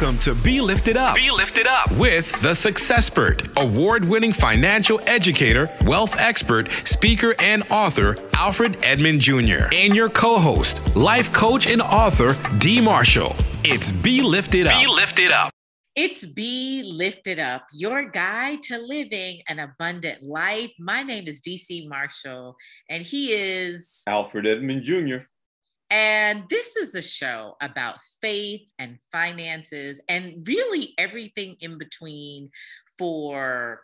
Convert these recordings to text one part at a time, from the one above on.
Welcome to Be Lifted Up. Be Lifted Up with the Successpert, award-winning financial educator, wealth expert, speaker, and author Alfred Edmond Jr. and your co-host, life coach and author D. Marshall. It's Be Lifted Up. Be Lifted Up. It's Be Lifted Up, your guide to living an abundant life. My name is DC Marshall, and he is Alfred Edmond Jr. And this is a show about faith and finances and really everything in between for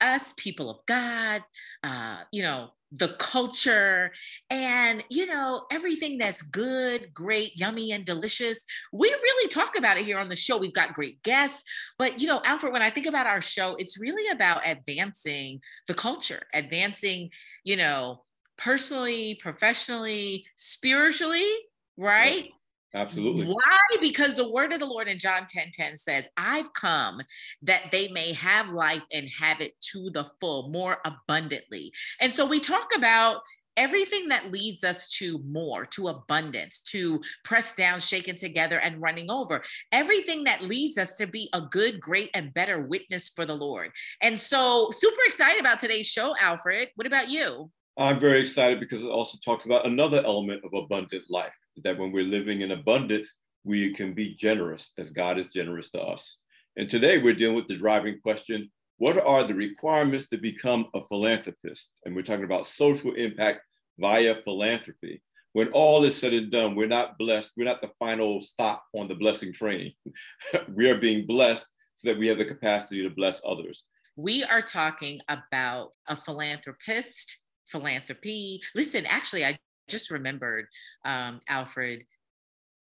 us, people of God, uh, you know, the culture and you know everything that's good great yummy and delicious. We really talk about it here on the show. We've got great guests but you know alfred when i think about our show it's really about advancing the culture advancing you know personally, professionally, spiritually, right? Absolutely. Why? Because the word of the Lord in John 10 10 says, I've come that they may have life and have it to the full, more abundantly. And so we talk about everything that leads us to more, to abundance, to press down, shaken together, and running over. Everything that leads us to be a good, great, and better witness for the Lord. And so, super excited about today's show, Alfred. What about you? I'm very excited because it also talks about another element of abundant life that when we're living in abundance, we can be generous as God is generous to us. And today we're dealing with the driving question what are the requirements to become a philanthropist? And we're talking about social impact via philanthropy. When all is said and done, we're not blessed, we're not the final stop on the blessing train. we are being blessed so that we have the capacity to bless others. We are talking about a philanthropist philanthropy. Listen, actually, I just remembered, um, Alfred,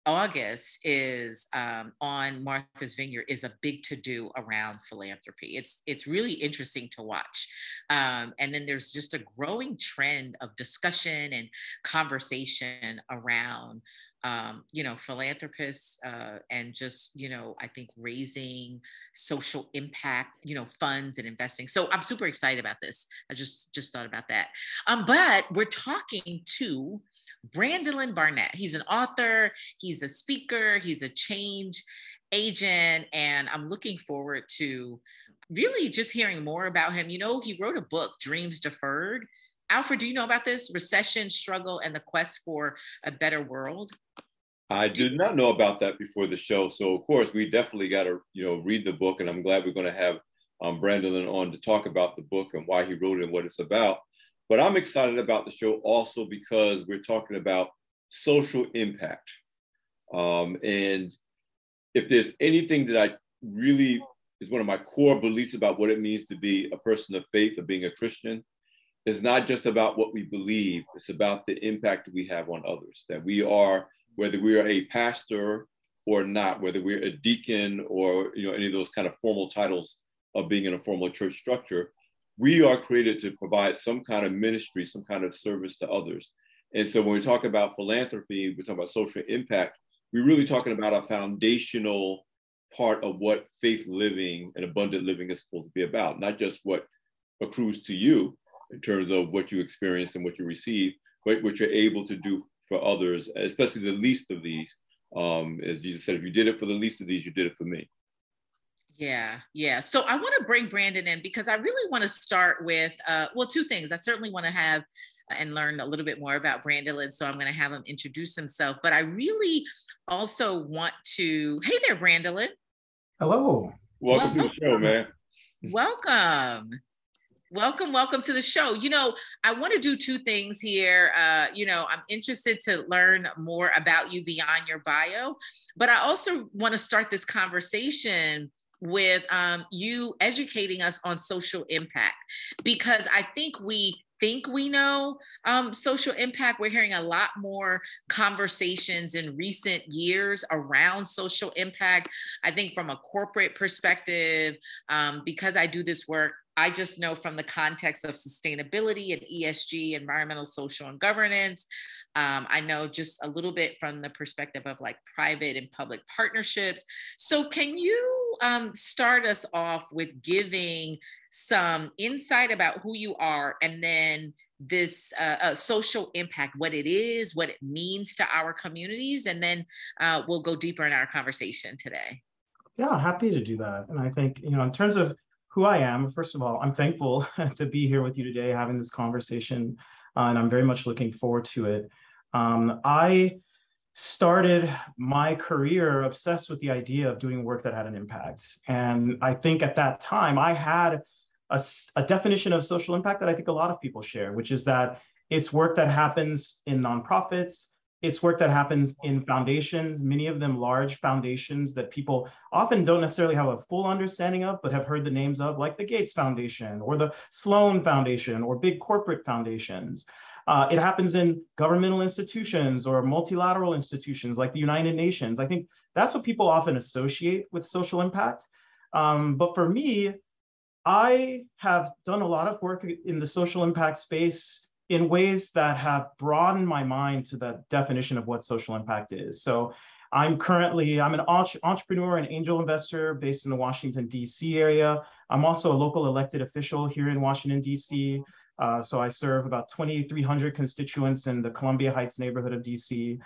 August is um, on Martha's Vineyard is a big to do around philanthropy. It's it's really interesting to watch, um, and then there's just a growing trend of discussion and conversation around um, you know, philanthropists uh, and just, you know, I think raising social impact, you know, funds and investing. So I'm super excited about this. I just just thought about that. Um, but we're talking to Brandolyn Barnett. He's an author, he's a speaker, he's a change agent, and I'm looking forward to really just hearing more about him. You know, he wrote a book, Dreams Deferred. Alfred, do you know about this? Recession, struggle, and the quest for a better world. I did not know about that before the show. So of course we definitely got to, you know, read the book. And I'm glad we're going to have um, Brandon on to talk about the book and why he wrote it and what it's about. But I'm excited about the show also because we're talking about social impact. Um, and if there's anything that I really is one of my core beliefs about what it means to be a person of faith of being a Christian, it's not just about what we believe, it's about the impact we have on others, that we are whether we are a pastor or not, whether we're a deacon or you know any of those kind of formal titles of being in a formal church structure, we are created to provide some kind of ministry, some kind of service to others. And so when we talk about philanthropy, we talk about social impact, we're really talking about a foundational part of what faith living and abundant living is supposed to be about, not just what accrues to you in terms of what you experience and what you receive, but what you're able to do for others, especially the least of these. Um, as Jesus said, if you did it for the least of these, you did it for me. Yeah, yeah. So I want to bring Brandon in because I really want to start with, uh, well, two things. I certainly want to have and learn a little bit more about Brandon. And So I'm going to have him introduce himself. But I really also want to, hey there, Brandon. Hello. Welcome, Welcome to the show, man. Welcome. Welcome, welcome to the show. You know, I want to do two things here. Uh, you know, I'm interested to learn more about you beyond your bio, but I also want to start this conversation with um, you educating us on social impact because I think we think we know um, social impact. We're hearing a lot more conversations in recent years around social impact. I think from a corporate perspective, um, because I do this work I just know from the context of sustainability and ESG, environmental, social, and governance. Um, I know just a little bit from the perspective of like private and public partnerships. So, can you um, start us off with giving some insight about who you are and then this uh, uh, social impact, what it is, what it means to our communities, and then uh, we'll go deeper in our conversation today. Yeah, happy to do that. And I think, you know, in terms of who I am, first of all, I'm thankful to be here with you today having this conversation, uh, and I'm very much looking forward to it. Um, I started my career obsessed with the idea of doing work that had an impact. And I think at that time, I had a, a, definition of social impact that I think a lot of people share, which is that it's work that happens in nonprofits, it's work that happens in foundations, many of them large foundations that people often don't necessarily have a full understanding of, but have heard the names of, like the Gates Foundation or the Sloan Foundation or big corporate foundations. Uh, it happens in governmental institutions or multilateral institutions like the United Nations. I think that's what people often associate with social impact. Um, but for me, I have done a lot of work in the social impact space in ways that have broadened my mind to the definition of what social impact is. So I'm currently, I'm an entrepreneur and angel investor based in the Washington, DC area. I'm also a local elected official here in Washington, DC. Uh, so I serve about 2,300 constituents in the Columbia Heights neighborhood of DC.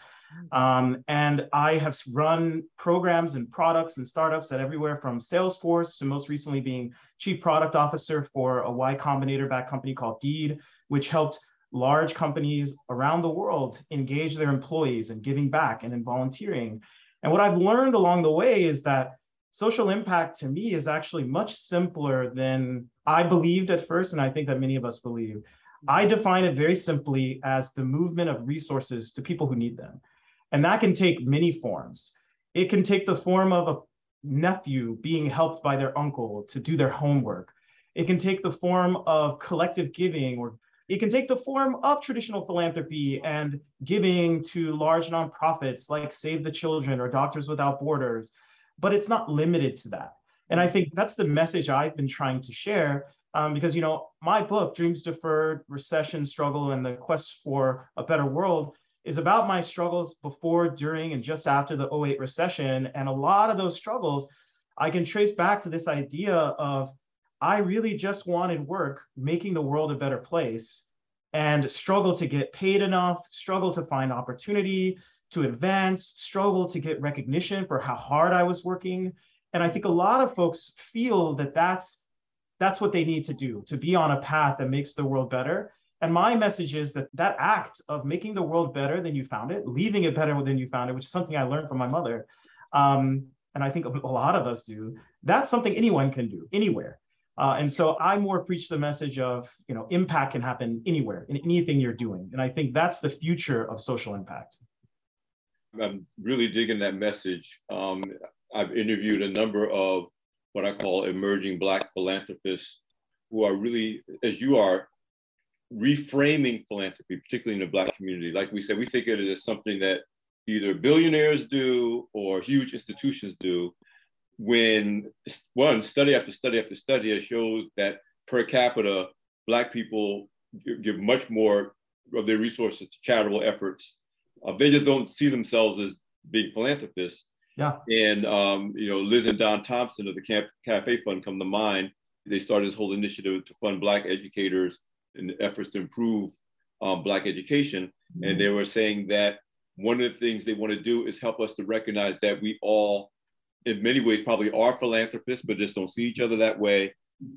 Um, and I have run programs and products and startups at everywhere from Salesforce to most recently being chief product officer for a Y Combinator backed company called Deed, which helped large companies around the world engage their employees in giving back and in volunteering. And what I've learned along the way is that social impact to me is actually much simpler than I believed at first, and I think that many of us believe. I define it very simply as the movement of resources to people who need them. And that can take many forms. It can take the form of a nephew being helped by their uncle to do their homework. It can take the form of collective giving, or it can take the form of traditional philanthropy and giving to large nonprofits like Save the Children or Doctors Without Borders but it's not limited to that. And I think that's the message I've been trying to share um, because, you know, my book, Dreams Deferred, Recession, Struggle, and the Quest for a Better World, is about my struggles before, during, and just after the 08 recession. And a lot of those struggles I can trace back to this idea of I really just wanted work making the world a better place and struggle to get paid enough, struggle to find opportunity, to advance, struggle to get recognition for how hard I was working. And I think a lot of folks feel that that's that's what they need to do to be on a path that makes the world better. And my message is that that act of making the world better than you found it, leaving it better than you found it, which is something I learned from my mother, um, and I think a lot of us do. That's something anyone can do anywhere. Uh, and so I more preach the message of, you know, impact can happen anywhere in anything you're doing. And I think that's the future of social impact. I'm really digging that message. Um, I've interviewed a number of what I call emerging Black philanthropists who are really, as you are, reframing philanthropy, particularly in the Black community. Like we said, we think of it as something that either billionaires do or huge institutions do. When one study after study after study has shows that per capita, Black people give much more of their resources to charitable efforts uh, they just don't see themselves as being philanthropists. Yeah. And um, you know, Liz and Don Thompson of the Camp Cafe Fund come to mind. They started this whole initiative to fund Black educators in efforts to improve um, Black education. Mm-hmm. And they were saying that one of the things they want to do is help us to recognize that we all, in many ways, probably are philanthropists, but just don't see each other that way,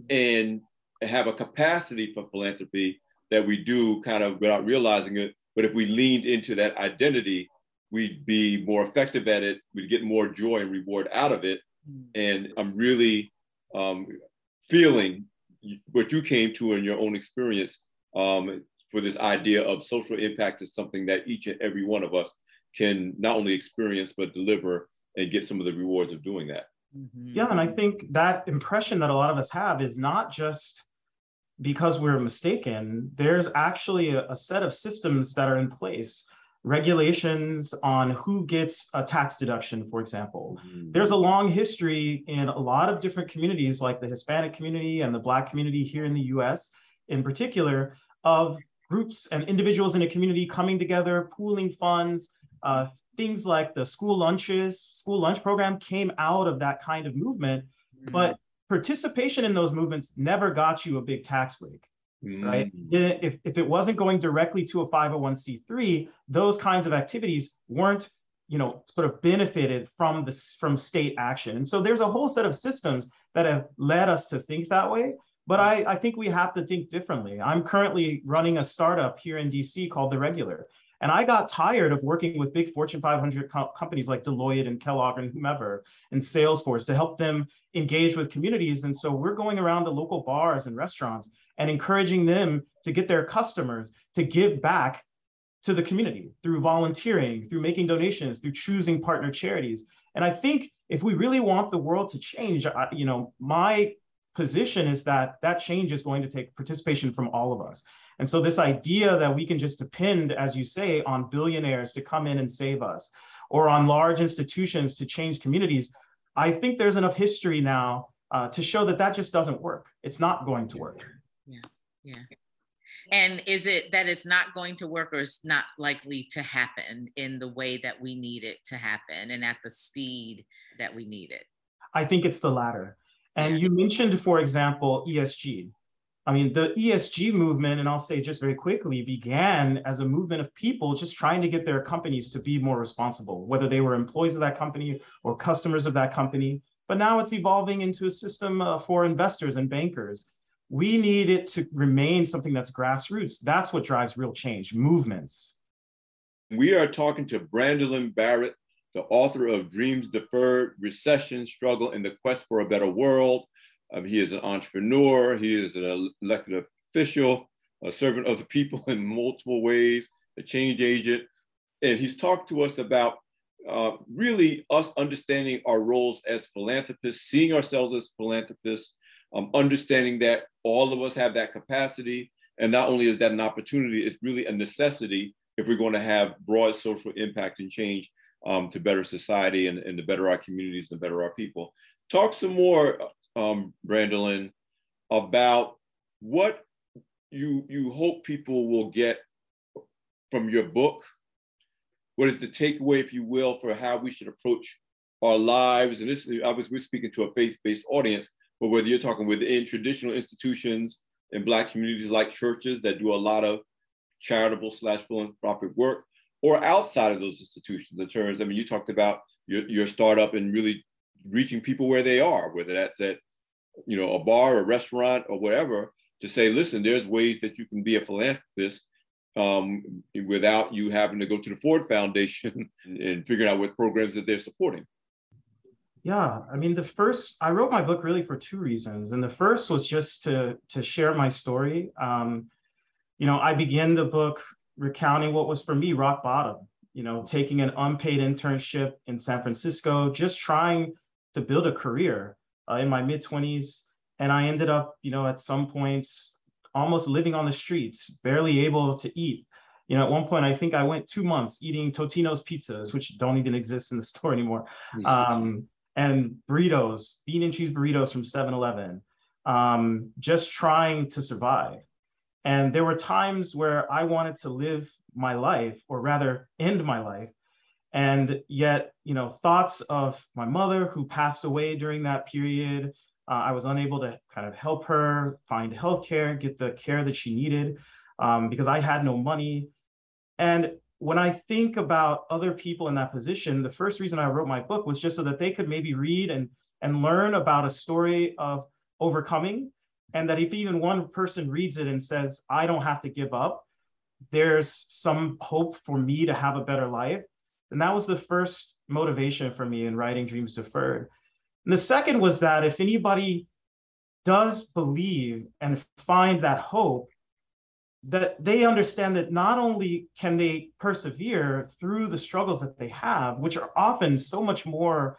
and have a capacity for philanthropy that we do kind of without realizing it but if we leaned into that identity, we'd be more effective at it. We'd get more joy and reward out of it. Mm. And I'm really um, feeling what you came to in your own experience um, for this idea of social impact is something that each and every one of us can not only experience but deliver and get some of the rewards of doing that. Mm-hmm. Yeah, and I think that impression that a lot of us have is not just because we're mistaken, there's actually a, a, set of systems that are in place, regulations on who gets a tax deduction, for example. Mm-hmm. There's a long history in a lot of different communities, like the Hispanic community and the Black community here in the US in particular, of groups and individuals in a community coming together, pooling funds. Uh, things like the school lunches, school lunch program came out of that kind of movement. Mm-hmm. But participation in those movements never got you a big tax break mm. right if, if it wasn't going directly to a 501c3 those kinds of activities weren't you know, sort of benefited from this from state action. And so there's a whole set of systems that have led us to think that way. But I, I think we have to think differently. I'm currently running a startup here in DC called The Regular. And I got tired of working with big Fortune 500 co- companies like Deloitte and Kellogg and whomever and Salesforce to help them engage with communities. And so we're going around to local bars and restaurants and encouraging them to get their customers to give back to the community through volunteering, through making donations, through choosing partner charities. And I think if we really want the world to change, I, you know, my position is that that change is going to take participation from all of us. And so this idea that we can just depend, as you say, on billionaires to come in and save us, or on large institutions to change communities, I think there's enough history now uh, to show that that just doesn't work. It's not going to work. Yeah, yeah. And is it that it's not going to work or it's not likely to happen in the way that we need it to happen and at the speed that we need it? I think it's the latter. And you mentioned, for example, ESG. I mean, the ESG movement, and I'll say just very quickly, began as a movement of people just trying to get their companies to be more responsible, whether they were employees of that company or customers of that company. But now it's evolving into a system uh, for investors and bankers. We need it to remain something that's grassroots. That's what drives real change, movements. We are talking to Brandolyn Barnett, the author of Dreams Deferred, Recession, Struggle, and the Quest for a Better World. Um, he is an entrepreneur, he is an elected official, a servant of the people in multiple ways, a change agent. And he's talked to us about uh, really us understanding our roles as philanthropists, seeing ourselves as philanthropists, um, understanding that all of us have that capacity. And not only is that an opportunity, it's really a necessity if we're going to have broad social impact and change um, to better society and, and to better our communities and better our people. Talk some more um, Brandolyn, about what you you hope people will get from your book. What is the takeaway, if you will, for how we should approach our lives? And this, obviously, we're speaking to a faith-based audience, but whether you're talking within traditional institutions in Black communities like churches that do a lot of charitable slash philanthropic work, or outside of those institutions in terms, I mean, you talked about your, your startup and really reaching people where they are, whether that's at you know a bar, a restaurant, or whatever, to say, listen, there's ways that you can be a philanthropist um, without you having to go to the Ford Foundation and, figuring out what programs that they're supporting. Yeah, I mean, the first I wrote my book really for two reasons, and the first was just to to share my story. Um, you know, I began the book recounting what was for me rock bottom. You know, taking an unpaid internship in San Francisco, just trying to build a career uh, in my mid 20s. And I ended up, you know, at some points almost living on the streets, barely able to eat. You know, at one point, I think I went two months eating Totino's pizzas, which don't even exist in the store anymore, um, and burritos, bean and cheese burritos from 7 Eleven, um, just trying to survive. And there were times where I wanted to live my life, or rather, end my life, and yet you know thoughts of my mother who passed away during that period uh, i was unable to kind of help her find healthcare, get the care that she needed um, because i had no money. And when i think about other people in that position the first reason i wrote my book was just so that they could maybe read and and learn about a story of overcoming. And that if even one person reads it and says i don't have to give up there's some hope for me to have a better life and that was the first motivation for me in writing Dreams Deferred. And the second was that if anybody does believe and find that hope, that they understand that not only can they persevere through the struggles that they have, which are often so much more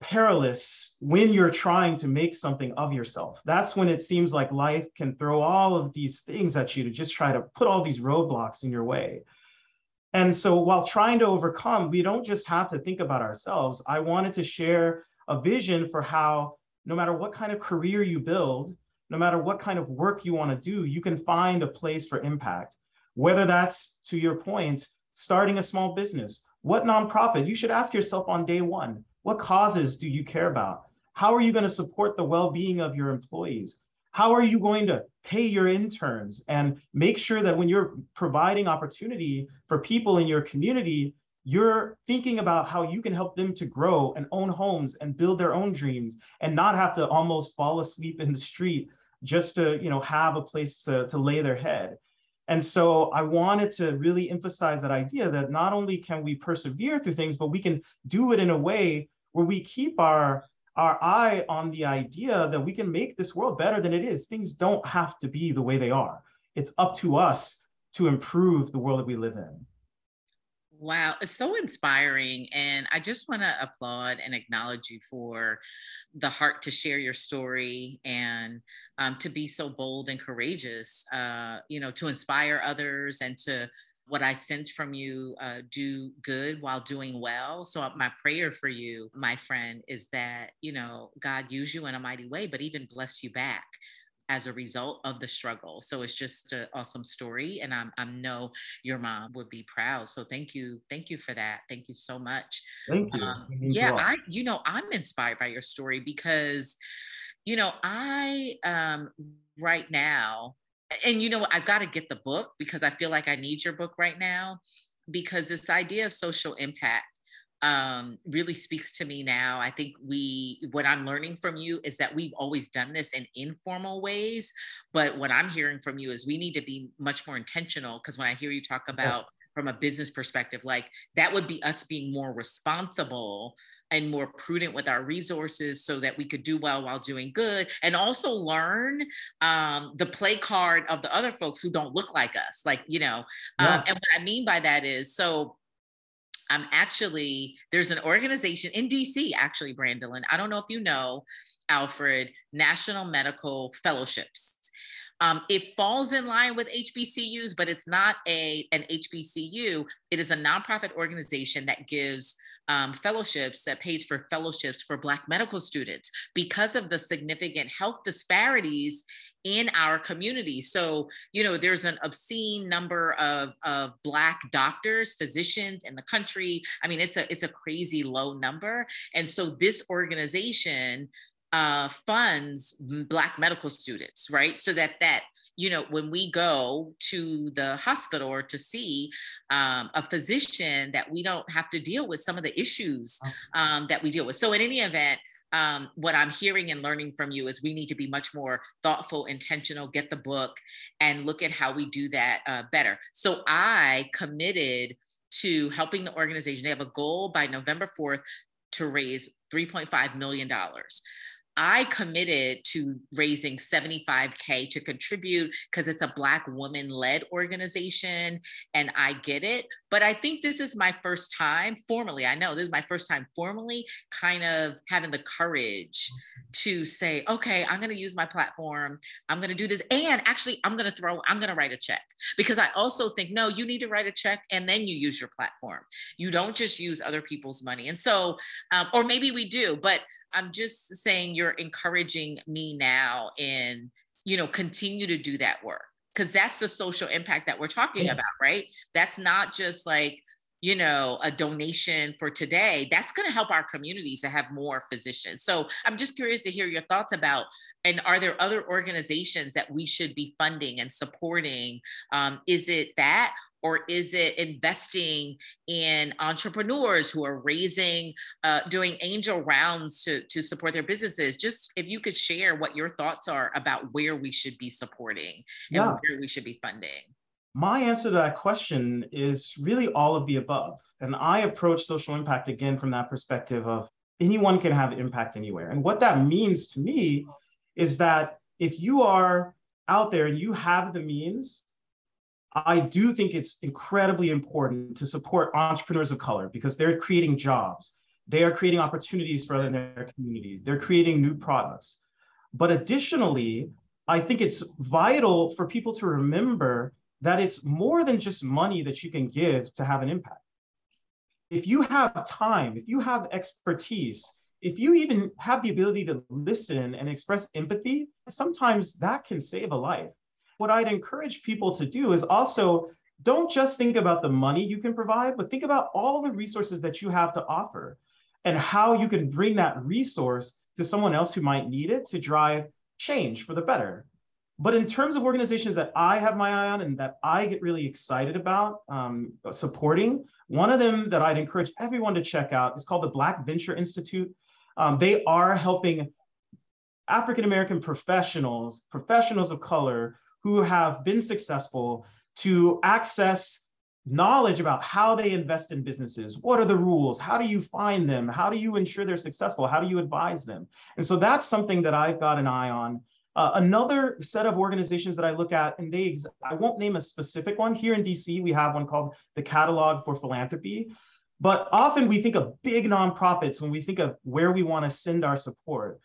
perilous when you're trying to make something of yourself. That's when it seems like life can throw all of these things at you to just try to put all these roadblocks in your way. And so while trying to overcome, we don't just have to think about ourselves. I wanted to share a vision for how no matter what kind of career you build, no matter what kind of work you want to do, you can find a place for impact. Whether that's, to your point, starting a small business, what nonprofit, you should ask yourself on day one, what causes do you care about? How are you going to support the well being of your employees? How are you going to pay your interns and make sure that when you're providing opportunity for people in your community, you're thinking about how you can help them to grow and own homes and build their own dreams and not have to almost fall asleep in the street just to you know have a place to, to lay their head. And so i wanted to really emphasize that idea that not only can we persevere through things but we can do it in a way where we keep our our eye on the idea that we can make this world better than it is things don't have to be the way they are it's up to us to improve the world that we live in Wow, it's so inspiring. And I just want to applaud and acknowledge you for the heart to share your story and um, to be so bold and courageous, uh, you know, to inspire others and to what I sense from you, uh, do good while doing well. So, uh, my prayer for you, my friend, is that, you know, God use you in a mighty way, but even bless you back as a result of the struggle. So it's just an awesome story. And I'm, I know your mom would be proud. So thank you. Thank you for that. Thank you so much. Thank you. Um, yeah, I, you know, I'm inspired by your story because, you know, I, um, right now, and you know what, I've got to get the book because I feel like I need your book right now because this idea of social impact um, really speaks to me now. I think we, what I'm learning from you is that we've always done this in informal ways. But what I'm hearing from you is we need to be much more intentional. Because when I hear you talk about, from a business perspective, like that would be us being more responsible and more prudent with our resources so that we could do well while doing good and also learn um, the play card of the other folks who don't look like us like you know yeah. um, and what i mean by that is so I'm actually, there's an organization in DC, actually, Brandolyn. I don't know if you know, Alfred, National Medical Fellowships. Um, it falls in line with HBCUs, but it's not a an HBCU. It is a nonprofit organization that gives um, fellowships that pays for fellowships for Black medical students because of the significant health disparities in our community. So, you know, there's an obscene number of, of Black doctors, physicians in the country. I mean, it's a it's a crazy low number. And so this organization uh, funds Black medical students, right? So that that you know when we go to the hospital or to see um, a physician, that we don't have to deal with some of the issues um, that we deal with. So in any event, um, what I'm hearing and learning from you is we need to be much more thoughtful, intentional, get the book and look at how we do that uh, better. So I committed to helping the organization. They have a goal by November 4th to raise $3.5 million. I committed to raising 75K to contribute because it's a Black woman led organization and I get it. But I think this is my first time formally, I know this is my first time formally kind of having the courage to say, okay, I'm going to use my platform. I'm going to do this. And actually, I'm going to throw, I'm going to write a check because I also think, no, you need to write a check and then you use your platform. You don't just use other people's money. And so, um, or maybe we do, but I'm just saying you're encouraging me now in, you know, continue to do that work because that's the social impact that we're talking yeah. about, right? That's not just like, you know, a donation for today. That's going to help our communities to have more physicians. So I'm just curious to hear your thoughts about, and are there other organizations that we should be funding and supporting? Um, is it that, or is it investing in entrepreneurs who are raising uh, doing angel rounds to, to support their businesses just if you could share what your thoughts are about where we should be supporting and yeah. where we should be funding my answer to that question is really all of the above and i approach social impact again from that perspective of anyone can have impact anywhere and what that means to me is that if you are out there and you have the means I do think it's incredibly important to support entrepreneurs of color because they're creating jobs. They are creating opportunities for their communities. They're creating new products. But additionally, I think it's vital for people to remember that it's more than just money that you can give to have an impact. If you have time, if you have expertise, if you even have the ability to listen and express empathy, sometimes that can save a life what I'd encourage people to do is also don't just think about the money you can provide, but think about all the resources that you have to offer and how you can bring that resource to someone else who might need it to drive change for the better. But in terms of organizations that I have my eye on and that I get really excited about um, supporting, one of them that I'd encourage everyone to check out is called the Black Venture Institute. Um, they are helping African American professionals, professionals of color who have been successful to access knowledge about how they invest in businesses. What are the rules? How do you find them? How do you ensure they're successful? How do you advise them? And so that's something that I've got an eye on. Uh, another set of organizations that I look at, and they, I won't name a specific one. Here in DC, we have one called the Catalog for Philanthropy. But often we think of big nonprofits when we think of where we want to send our support.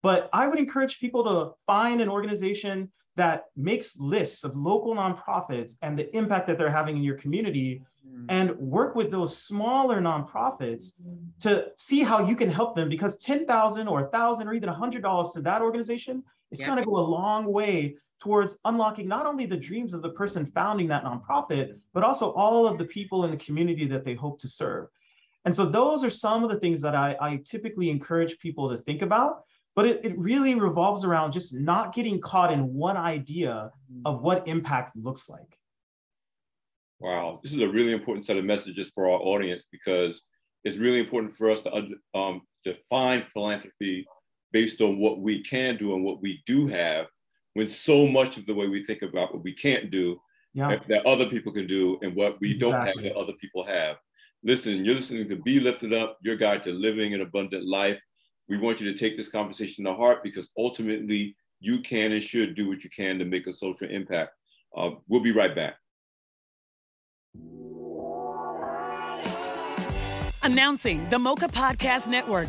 But I would encourage people to find an organization that makes lists of local nonprofits and the impact that they're having in your community mm-hmm. and work with those smaller nonprofits mm-hmm. to see how you can help them because 10,000 or 1,000 or even $100 to that organization is yeah. going to go a long way towards unlocking not only the dreams of the person founding that nonprofit, but also all of the people in the community that they hope to serve. And so those are some of the things that I, I typically encourage people to think about but it, it really revolves around just not getting caught in one idea of what impact looks like. Wow, this is a really important set of messages for our audience because it's really important for us to um, define philanthropy based on what we can do and what we do have when so much of the way we think about what we can't do yeah. that other people can do and what we exactly. don't have that other people have. Listen, you're listening to Be Lifted Up, your guide to living an abundant life we want you to take this conversation to heart because ultimately you can and should do what you can to make a social impact. Uh, we'll be right back. Announcing the Mocha Podcast Network,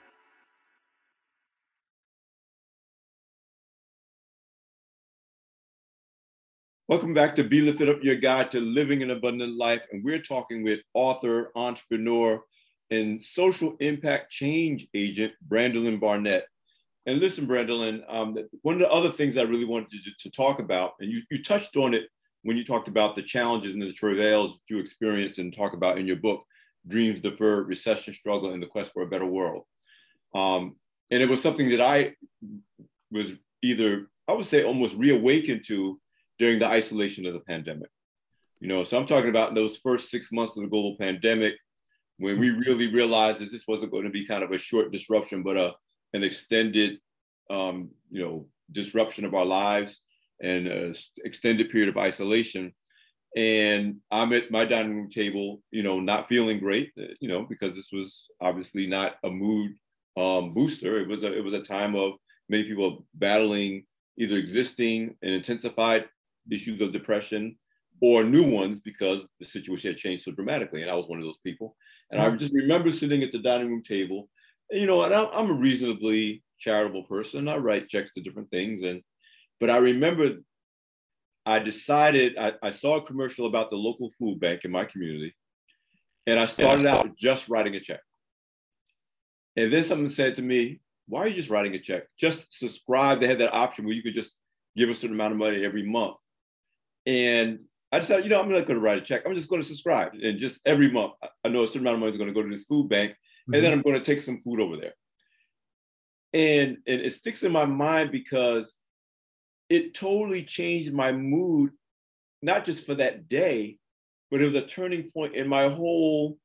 Welcome back to Be Lifted Up, your guide to living an abundant life. And we're talking with author, entrepreneur, and social impact change agent, Brandolyn Barnett. And listen, Brandolyn, um, one of the other things I really wanted to, to talk about, and you, you touched on it when you talked about the challenges and the travails you experienced and talk about in your book, Dreams Deferred, Recession Struggle, and the Quest for a Better World. Um, and it was something that I was either, I would say, almost reawakened to during the isolation of the pandemic. You know, so I'm talking about those first six months of the global pandemic when we really realized that this wasn't going to be kind of a short disruption, but a, an extended, um, you know, disruption of our lives and an extended period of isolation. And I'm at my dining room table, you know, not feeling great, uh, you know, because this was obviously not a mood um, booster. It was a, it was a time of many people battling either existing and intensified issues of depression or new ones because the situation had changed so dramatically. And I was one of those people. And I just remember sitting at the dining room table, and, you know, and I'm a reasonably charitable person. I write checks to different things. And but I remember I decided I, I saw a commercial about the local food bank in my community. And I started out just writing a check. And then someone said to me, Why are you just writing a check? Just subscribe. They had that option where you could just give a certain amount of money every month. And I decided, you know, I'm not going to write a check. I'm just going to subscribe. And just every month, I know a certain amount of money is going to go to this food bank. Mm-hmm. And then I'm going to take some food over there. And, and it sticks in my mind because it totally changed my mood, not just for that day, but it was a turning point in my whole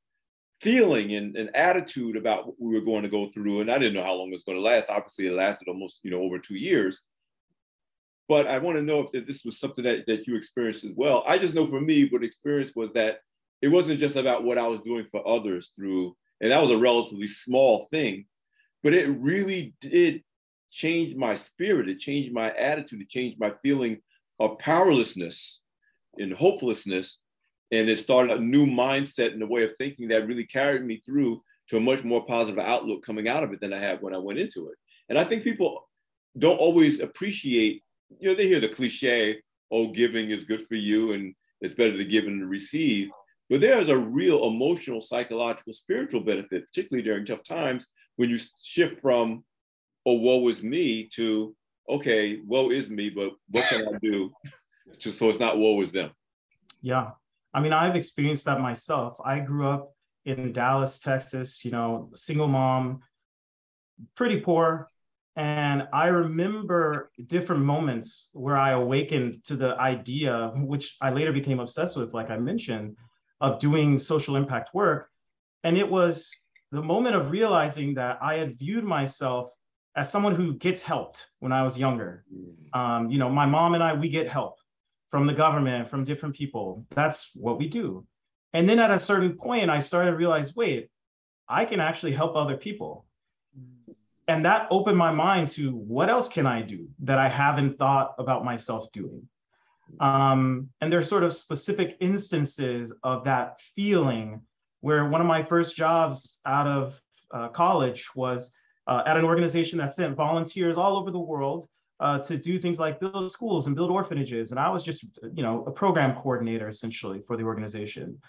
feeling and, and attitude about what we were going to go through. And I didn't know how long it was going to last. Obviously, it lasted almost, you know, over two years. But I want to know if this was something that, that you experienced as well. I just know for me, what experience was that it wasn't just about what I was doing for others through, and that was a relatively small thing, but it really did change my spirit. It changed my attitude. It changed my feeling of powerlessness and hopelessness. And it started a new mindset and a way of thinking that really carried me through to a much more positive outlook coming out of it than I had when I went into it. And I think people don't always appreciate you know, they hear the cliche, oh, giving is good for you and it's better to give than to receive. But there's a real emotional, psychological, spiritual benefit, particularly during tough times, when you shift from, oh, woe is me to, okay, woe is me, but what can I do to, so it's not woe is them? Yeah. I mean, I've experienced that myself. I grew up in Dallas, Texas, you know, single mom, pretty poor, and I remember different moments where I awakened to the idea, which I later became obsessed with, like I mentioned, of doing social impact work. And it was the moment of realizing that I had viewed myself as someone who gets helped when I was younger. Mm. Um, you know, my mom and I, we get help from the government, from different people. That's what we do. And then at a certain point, I started to realize, wait, I can actually help other people and that opened my mind to what else can I do that I haven't thought about myself doing. Um, and there's sort of specific instances of that feeling where one of my first jobs out of uh, college was uh, at an organization that sent volunteers all over the world uh, to do things like build schools and build orphanages. And I was just, you know, a program coordinator essentially for the organization.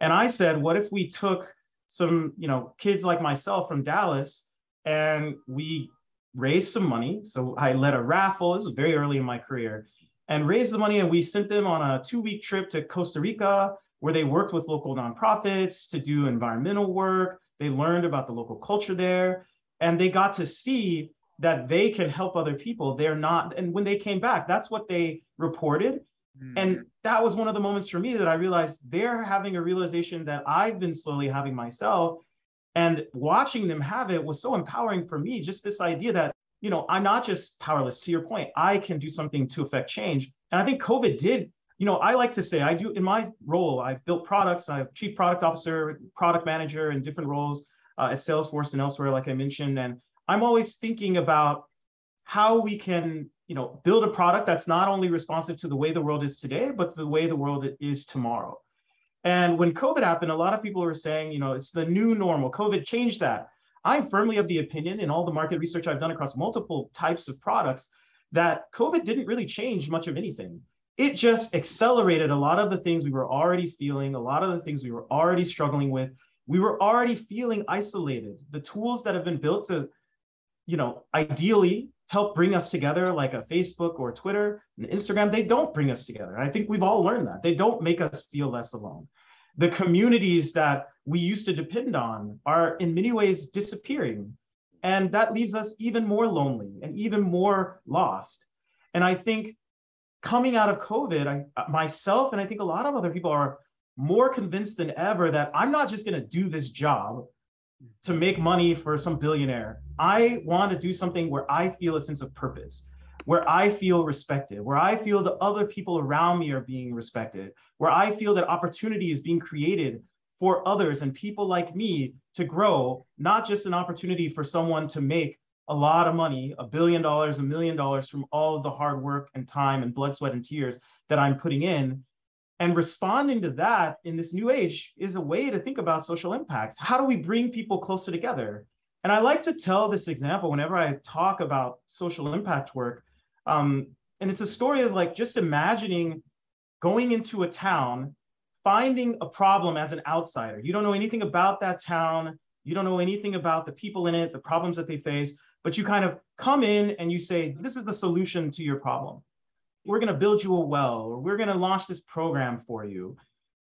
And I said, what if we took some, you know, kids like myself from Dallas and we raised some money. So I led a raffle. This was very early in my career, and raised the money. And we sent them on a two-week trip to Costa Rica, where they worked with local nonprofits to do environmental work. They learned about the local culture there, and they got to see that they can help other people. They're not. And when they came back, that's what they reported. Mm. And that was one of the moments for me that I realized they're having a realization that I've been slowly having myself and watching them have it was so empowering for me. Just this idea that, you know, I'm not just powerless, to your point, I can do something to affect change. And I think COVID did, you know, I like to say I do in my role, I've built products, I'm chief product officer, product manager, in different roles uh, at Salesforce and elsewhere, like I mentioned. And I'm always thinking about how we can you know build a product that's not only responsive to the way the world is today but the way the world is tomorrow and when COVID happened, a lot of people were saying, you know, it's the new normal. COVID changed that. I'm firmly of the opinion, in all the market research I've done across multiple types of products, that COVID didn't really change much of anything. It just accelerated a lot of the things we were already feeling, a lot of the things we were already struggling with. We were already feeling isolated. The tools that have been built to, you know, ideally help bring us together, like a Facebook or Twitter and Instagram, they don't bring us together. I think we've all learned that. They don't make us feel less alone. The communities that we used to depend on are in many ways disappearing. And that leaves us even more lonely and even more lost. And I think coming out of COVID, I, uh, myself and I think a lot of other people are more convinced than ever that I'm not just going to do this job to make money for some billionaire. I want to do something where I feel a sense of purpose, where I feel respected, where I feel the other people around me are being respected, where I feel that opportunity is being created for others and people like me to grow, not just an opportunity for someone to make a lot of money, a billion dollars, a million dollars from all of the hard work and time and blood, sweat, and tears that I'm putting in, and responding to that in this new age is a way to think about social impacts. How do we bring people closer together? And I like to tell this example whenever I talk about social impact work. Um, and it's a story of like just imagining going into a town, finding a problem as an outsider. You don't know anything about that town. You don't know anything about the people in it, the problems that they face, but you kind of come in and you say, This is the solution to your problem. We're going to build you a well, or we're going to launch this program for you.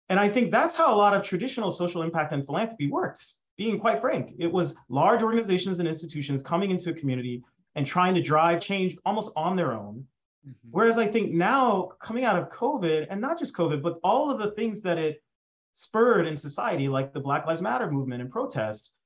And I think that's how a lot of traditional social impact and philanthropy works being quite frank. It was large organizations and institutions coming into a community and trying to drive change almost on their own. Mm-hmm. Whereas I think now, coming out of COVID, and not just COVID, but all of the things that it spurred in society, like the Black Lives Matter movement and protests,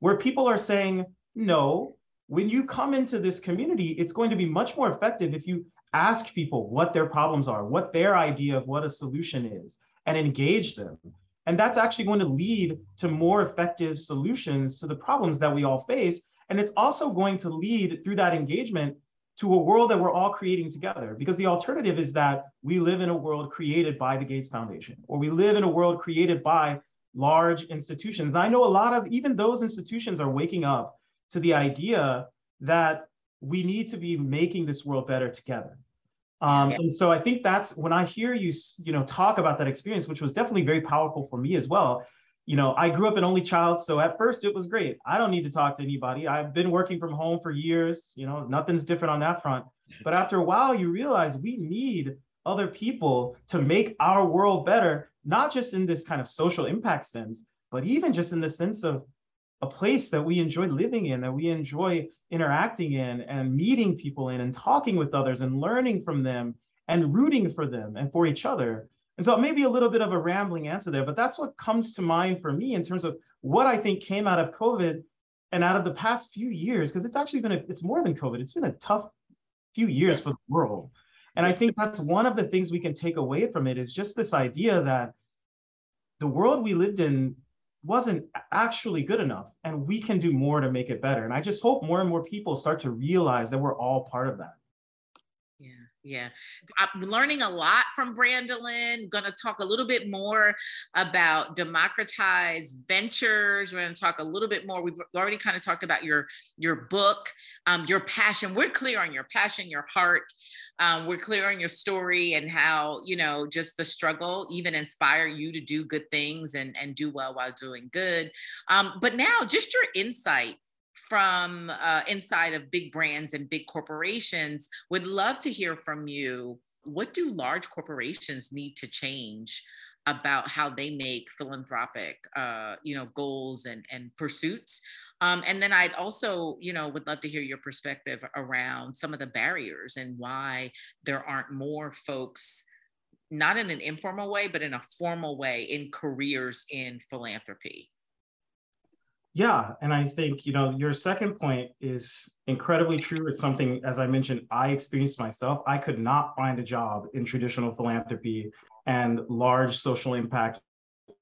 where people are saying, no, when you come into this community, it's going to be much more effective if you ask people what their problems are, what their idea of what a solution is, and engage them. And that's actually going to lead to more effective solutions to the problems that we all face. And it's also going to lead through that engagement to a world that we're all creating together. Because the alternative is that we live in a world created by the Gates Foundation, or we live in a world created by large institutions. And I know a lot of even those institutions are waking up to the idea that we need to be making this world better together. Um, and so I think that's when I hear you, you know, talk about that experience, which was definitely very powerful for me as well. You know, I grew up an only child, so at first it was great. I don't need to talk to anybody. I've been working from home for years. You know, nothing's different on that front. But after a while, you realize we need other people to make our world better, not just in this kind of social impact sense, but even just in the sense of a place that we enjoy living in, that we enjoy interacting in and meeting people in and talking with others and learning from them and rooting for them and for each other. And so it may be a little bit of a rambling answer there, but that's what comes to mind for me in terms of what I think came out of COVID and out of the past few years, because it's actually been, a, it's more than COVID, it's been a tough few years for the world. And I think that's one of the things we can take away from it is just this idea that the world we lived in wasn't actually good enough and we can do more to make it better and i just hope more and more people start to realize that we're all part of that yeah. Yeah. I'm learning a lot from Brandolyn. Going to talk a little bit more about democratized ventures. We're going to talk a little bit more. We've already kind of talked about your your book, um, your passion. We're clear on your passion, your heart. Um, we're clear on your story and how you know just the struggle even inspire you to do good things and and do well while doing good. Um, but now, just your insight from uh, inside of big brands and big corporations. Would love to hear from you. What do large corporations need to change about how they make philanthropic, uh, you know, goals and and pursuits? Um, and then I'd also, you know, would love to hear your perspective around some of the barriers and why there aren't more folks not in an informal way, but in a formal way in careers in philanthropy. Yeah, and I think you know your second point is incredibly true. It's something, as I mentioned, I experienced myself. I could not find a job in traditional philanthropy and large social impact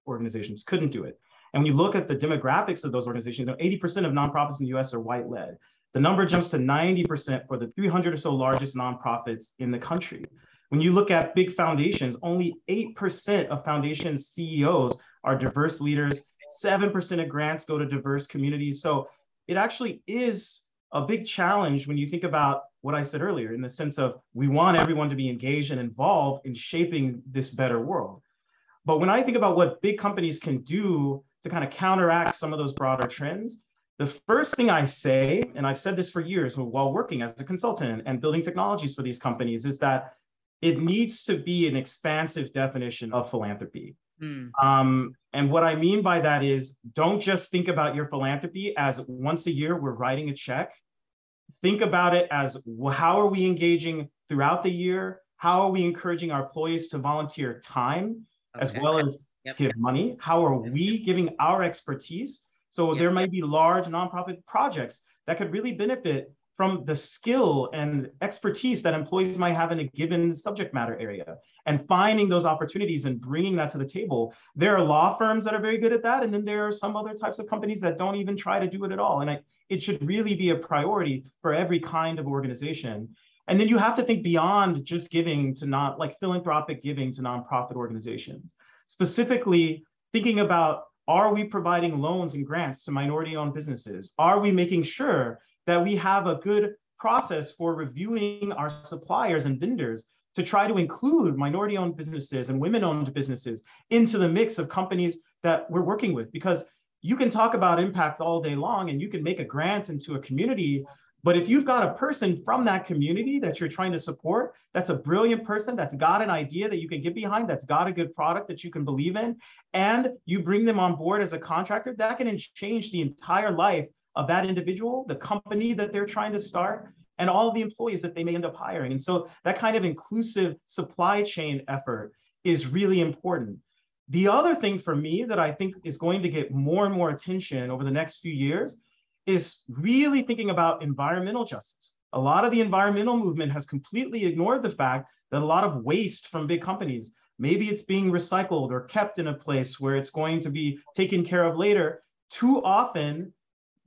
organizations. Couldn't do it. And when you look at the demographics of those organizations, 80% of nonprofits in the U.S. are white-led. The number jumps to 90% for the 300 or so largest nonprofits in the country. When you look at big foundations, only 8% of foundation CEOs are diverse leaders 7% of grants go to diverse communities. So it actually is a big challenge when you think about what I said earlier, in the sense of we want everyone to be engaged and involved in shaping this better world. But when I think about what big companies can do to kind of counteract some of those broader trends, the first thing I say, and I've said this for years while working as a consultant and building technologies for these companies, is that it needs to be an expansive definition of philanthropy. Mm. Um, and what I mean by that is don't just think about your philanthropy as once a year we're writing a check. Think about it as how are we engaging throughout the year? How are we encouraging our employees to volunteer time okay. as well as yep. give money? How are we giving our expertise? So yep. there might be large nonprofit projects that could really benefit from the skill and expertise that employees might have in a given subject matter area and finding those opportunities and bringing that to the table. There are law firms that are very good at that. And then there are some other types of companies that don't even try to do it at all. And I, it should really be a priority for every kind of organization. And then you have to think beyond just giving to not like philanthropic giving to nonprofit organizations, specifically thinking about Are we providing loans and grants to minority owned businesses? Are we making sure that we have a good process for reviewing our suppliers and vendors to try to include minority owned businesses and women owned businesses into the mix of companies that we're working with? Because you can talk about impact all day long and you can make a grant into a community but if you've got a person from that community that you're trying to support, that's a brilliant person that's got an idea that you can get behind, that's got a good product that you can believe in, and you bring them on board as a contractor, that can change the entire life of that individual, the company that they're trying to start, and all the employees that they may end up hiring. And so that kind of inclusive supply chain effort is really important. The other thing for me that I think is going to get more and more attention over the next few years is really thinking about environmental justice. A lot of the environmental movement has completely ignored the fact that a lot of waste from big companies, maybe it's being recycled or kept in a place where it's going to be taken care of later. Too often,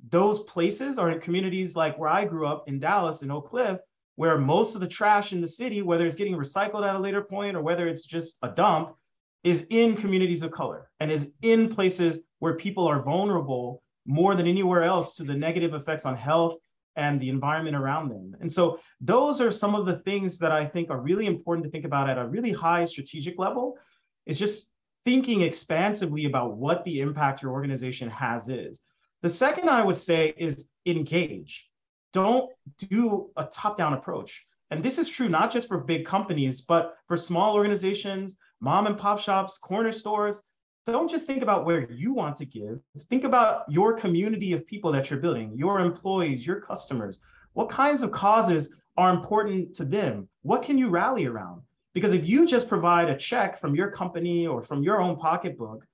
those places are in communities like where I grew up in Dallas, in Oak Cliff, where most of the trash in the city, whether it's getting recycled at a later point or whether it's just a dump, is in communities of color and is in places where people are vulnerable more than anywhere else to the negative effects on health and the environment around them. And so those are some of the things that I think are really important to think about at a really high strategic level is just thinking expansively about what the impact your organization has is. The second I would say is engage. Don't do a top-down approach. And this is true not just for big companies, but for small organizations, mom and pop shops, corner stores, don't just think about where you want to give. Think about your community of people that you're building, your employees, your customers. What kinds of causes are important to them? What can you rally around? Because if you just provide a check from your company or from your own pocketbook,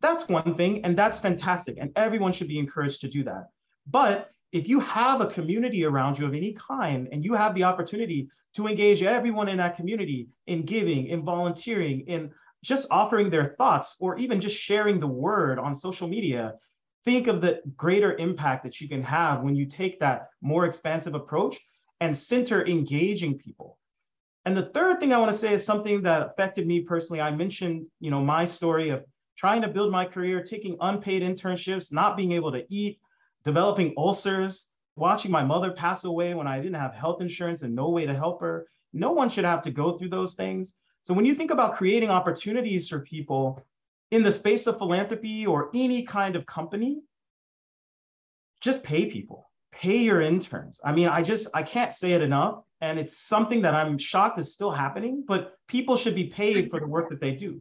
that's one thing, and that's fantastic. And everyone should be encouraged to do that. But if you have a community around you of any kind and you have the opportunity to engage everyone in that community in giving, in volunteering, in just offering their thoughts or even just sharing the word on social media, think of the greater impact that you can have when you take that more expansive approach and center engaging people. And the third thing I want to say is something that affected me personally. I mentioned, you know, my story of trying to build my career, taking unpaid internships, not being able to eat, developing ulcers, watching my mother pass away when I didn't have health insurance and no way to help her. No one should have to go through those things. So when you think about creating opportunities for people in the space of philanthropy or any kind of company, just pay people, pay your interns. I mean, I just, I can't say it enough. And it's something that I'm shocked is still happening, but people should be paid for the work that they do.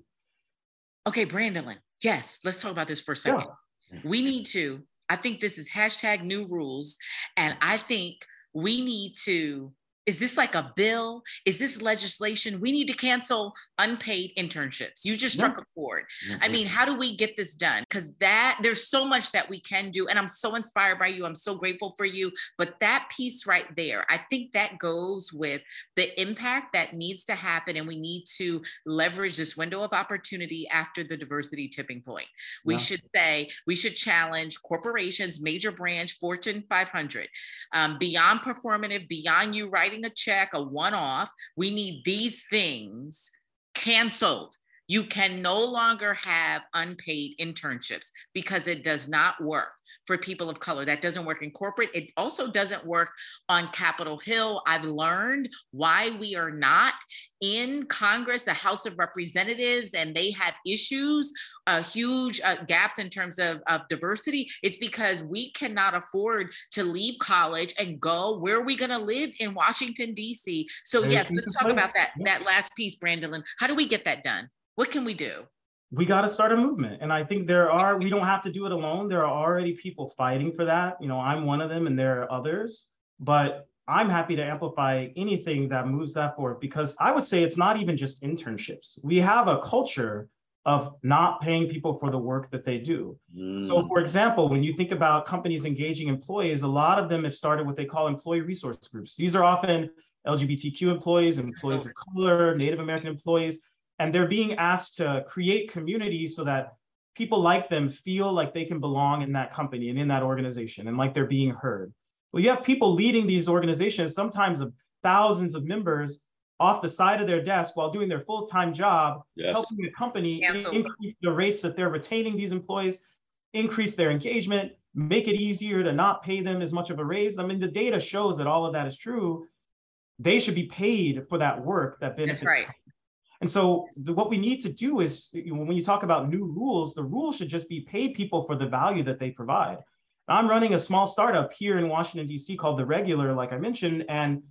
Okay, Brandon, yes, let's talk about this for a second. Yeah. We need to, I think this is hashtag new rules. And I think we need to is this like a bill? Is this legislation? We need to cancel unpaid internships. You just struck a chord. I mean, how do we get this done? Because that there's so much that we can do. And I'm so inspired by you. I'm so grateful for you. But that piece right there, I think that goes with the impact that needs to happen. And we need to leverage this window of opportunity after the diversity tipping point. We should say, we should challenge corporations, major branch, Fortune 500, um, beyond performative, beyond you writing writing a check, a one off. We need these things canceled. You can no longer have unpaid internships because it does not work for people of color. That doesn't work in corporate. It also doesn't work on Capitol Hill. I've learned why we are not in Congress, the House of Representatives, and they have issues, uh, huge uh, gaps in terms of, of diversity. It's because we cannot afford to leave college and go. Where are we going to live in Washington, D.C.? So, yes, let's talk about that, that last piece, Brandon. How do we get that done? What can we do? we got to start a movement. And I think there are, we don't have to do it alone. There are already people fighting for that. You know, I'm one of them and there are others, but I'm happy to amplify anything that moves that forward because I would say it's not even just internships. We have a culture of not paying people for the work that they do. Mm. So, for example, when you think about companies engaging employees, a lot of them have started what they call employee resource groups. These are often LGBTQ employees, employees of color, Native American employees and they're being asked to create communities so that people like them feel like they can belong in that company and in that organization and like they're being heard. Well, you have people leading these organizations, sometimes of thousands of members, off the side of their desk while doing their full-time job, yes. helping the company Cancel. increase the rates that they're retaining these employees, increase their engagement, make it easier to not pay them as much of a raise. I mean, the data shows that all of that is true. They should be paid for that work that benefits. That's right. And so the, what we need to do is when you talk about new rules, the rules should just be pay people for the value that they provide. I'm running a small startup here in Washington, D.C. called The Regular, like I mentioned. And,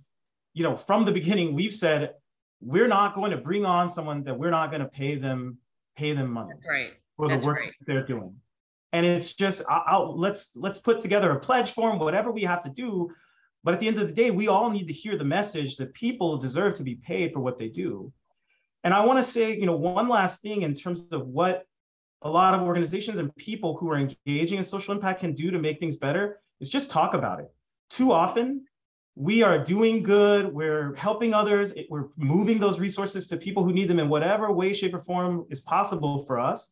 you know, from the beginning, we've said, we're not going to bring on someone that we're not going to pay them, pay them money right. for the work right. they're doing. And it's just, I'll, I'll, let's, let's put together a pledge form, whatever we have to do. But at the end of the day, we all need to hear the message that people deserve to be paid for what they do. And I want to say, you know, one last thing in terms of what a lot of organizations and people who are engaging in social impact can do to make things better is just talk about it. Too often, we are doing good, we're helping others, we're moving those resources to people who need them in whatever way, shape, or form is possible for us.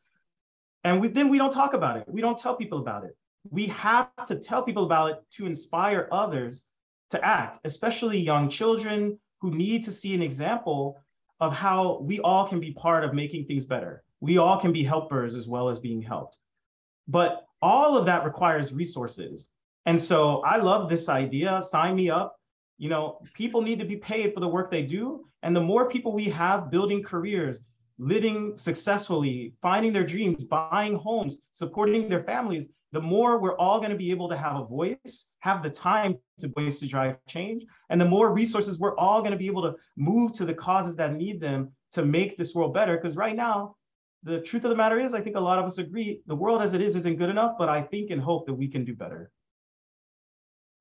And we, then we don't talk about it. We don't tell people about it. We have to tell people about it to inspire others to act, especially young children who need to see an example of how we all can be part of making things better. We all can be helpers as well as being helped. But all of that requires resources. And so I love this idea. Sign me up. You know, people need to be paid for the work they do. And the more people we have building careers, living successfully, finding their dreams, buying homes, supporting their families, the more we're all going to be able to have a voice, have the time to voice to drive change, and the more resources we're all going to be able to move to the causes that need them to make this world better. Because right now, the truth of the matter is, I think a lot of us agree the world as it is isn't good enough, but I think and hope that we can do better.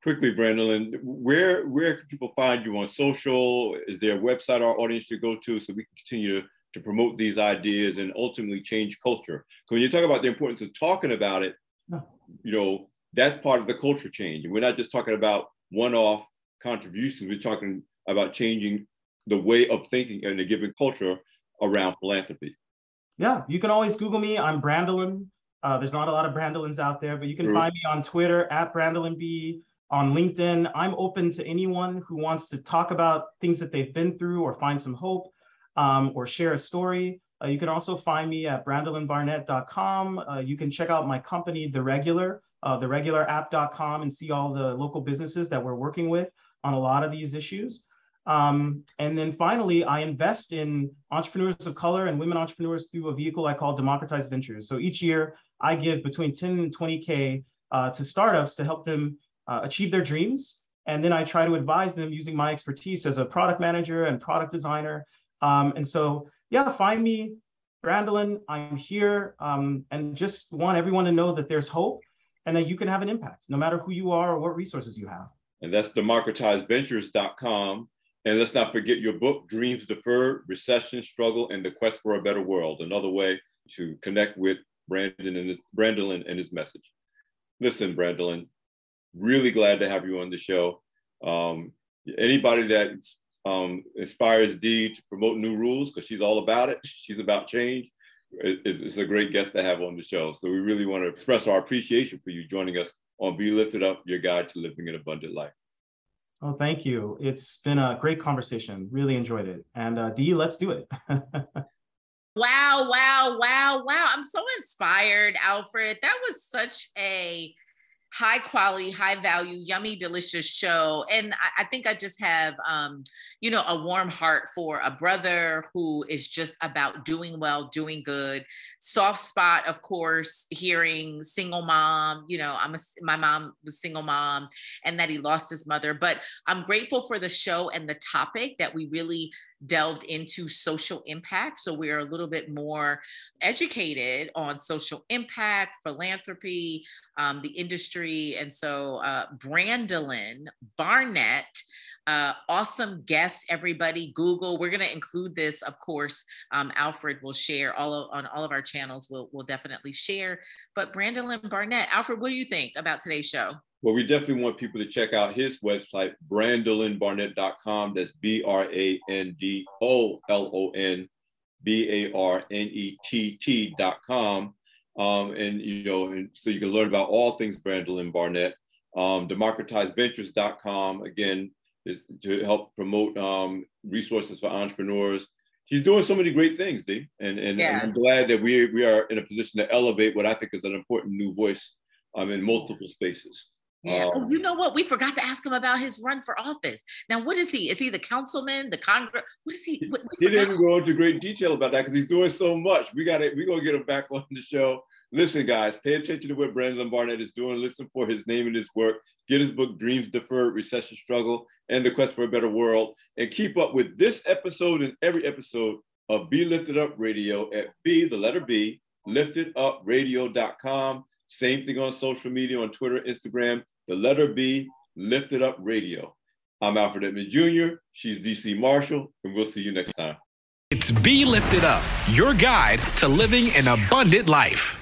Quickly, Brandon, where where can people find you on social? Is there a website our audience should go to so we can continue to, to promote these ideas and ultimately change culture? Because when you talk about the importance of talking about it, no. you know, that's part of the culture change. And we're not just talking about one-off contributions, we're talking about changing the way of thinking in a given culture around philanthropy. Yeah, you can always Google me. I'm Brandolyn. Uh, there's not a lot of Brandolyns out there, but you can True. find me on Twitter at B on LinkedIn. I'm open to anyone who wants to talk about things that they've been through or find some hope um, or share a story. Uh, you can also find me at brandolynbarnett.com. Uh, you can check out my company, The Regular, uh, theregularapp.com, and see all the local businesses that we're working with on a lot of these issues. Um, and then finally, I invest in entrepreneurs of color and women entrepreneurs through a vehicle I call Democratized Ventures. So each year, I give between 10 and 20K uh, to startups to help them uh, achieve their dreams. And then I try to advise them using my expertise as a product manager and product designer. Um, and so yeah, find me, Brandolyn. I'm here um, and just want everyone to know that there's hope and that you can have an impact no matter who you are or what resources you have. And that's democratizedventures.com. And let's not forget your book, Dreams Deferred, Recession, Struggle, and the Quest for a Better World. Another way to connect with Brandon and his, Brandolyn and his message. Listen, Brandolyn, really glad to have you on the show. Um, anybody that's um, inspires Dee to promote new rules because she's all about it. She's about change. It's, it's, a great guest to have on the show. So we really want to express our appreciation for you joining us on Be Lifted Up, your guide to living an abundant life. Oh, thank you. It's been a great conversation. Really enjoyed it. And uh, Dee, let's do it. wow, wow, wow, wow. I'm so inspired, Alfred. That was such a high quality, high value, yummy, delicious show. And I, I, think I just have, um, you know, a warm heart for a brother who is just about doing well, doing good. Soft spot, of course, hearing single mom, you know, I'm a, my mom was single mom and that he lost his mother. But I'm grateful for the show and the topic that we really delved into social impact. So we're a little bit more educated on social impact, philanthropy, um, the industry. And so uh, Brandolyn Barnett, uh, awesome guest, everybody. Google. We're going to include this, of course. Um, Alfred will share all of, on all of our channels. We'll, we'll definitely share. But Brandolyn Barnett, Alfred, what do you think about today's show? Well, we definitely want people to check out his website, brandolynbarnett.com. That's B R A N D O L O N B A R N E T T.com. Um, and, you know, and so you can learn about all things Brandolyn Barnett. Um, democratizedventures.com. Again, is to help promote um, resources for entrepreneurs. He's doing so many great things, D. And, and, yeah. and, I'm glad that we, we are in a position to elevate what I think is an important new voice um, in multiple spaces. Yeah. Um, you know what? We forgot to ask him about his run for office. Now, what is he? Is he the councilman, the Congress? What is he? What, he didn't go into great detail about that because he's doing so much. We got it. We're gonna get him back on the show. Listen, guys, pay attention to what Brandon Barnett is doing. Listen for his name and his work. Get his book, Dreams Deferred, Recession Struggle, and the Quest for a Better World. And keep up with this episode and every episode of Be Lifted Up Radio at B, the letter B, liftedupradio.com. Same thing on social media on Twitter, Instagram, the letter B, Lifted Up Radio. I'm Alfred Edmond Jr., she's Dee C. Marshall, and we'll see you next time. It's Be Lifted Up, your guide to living an abundant life.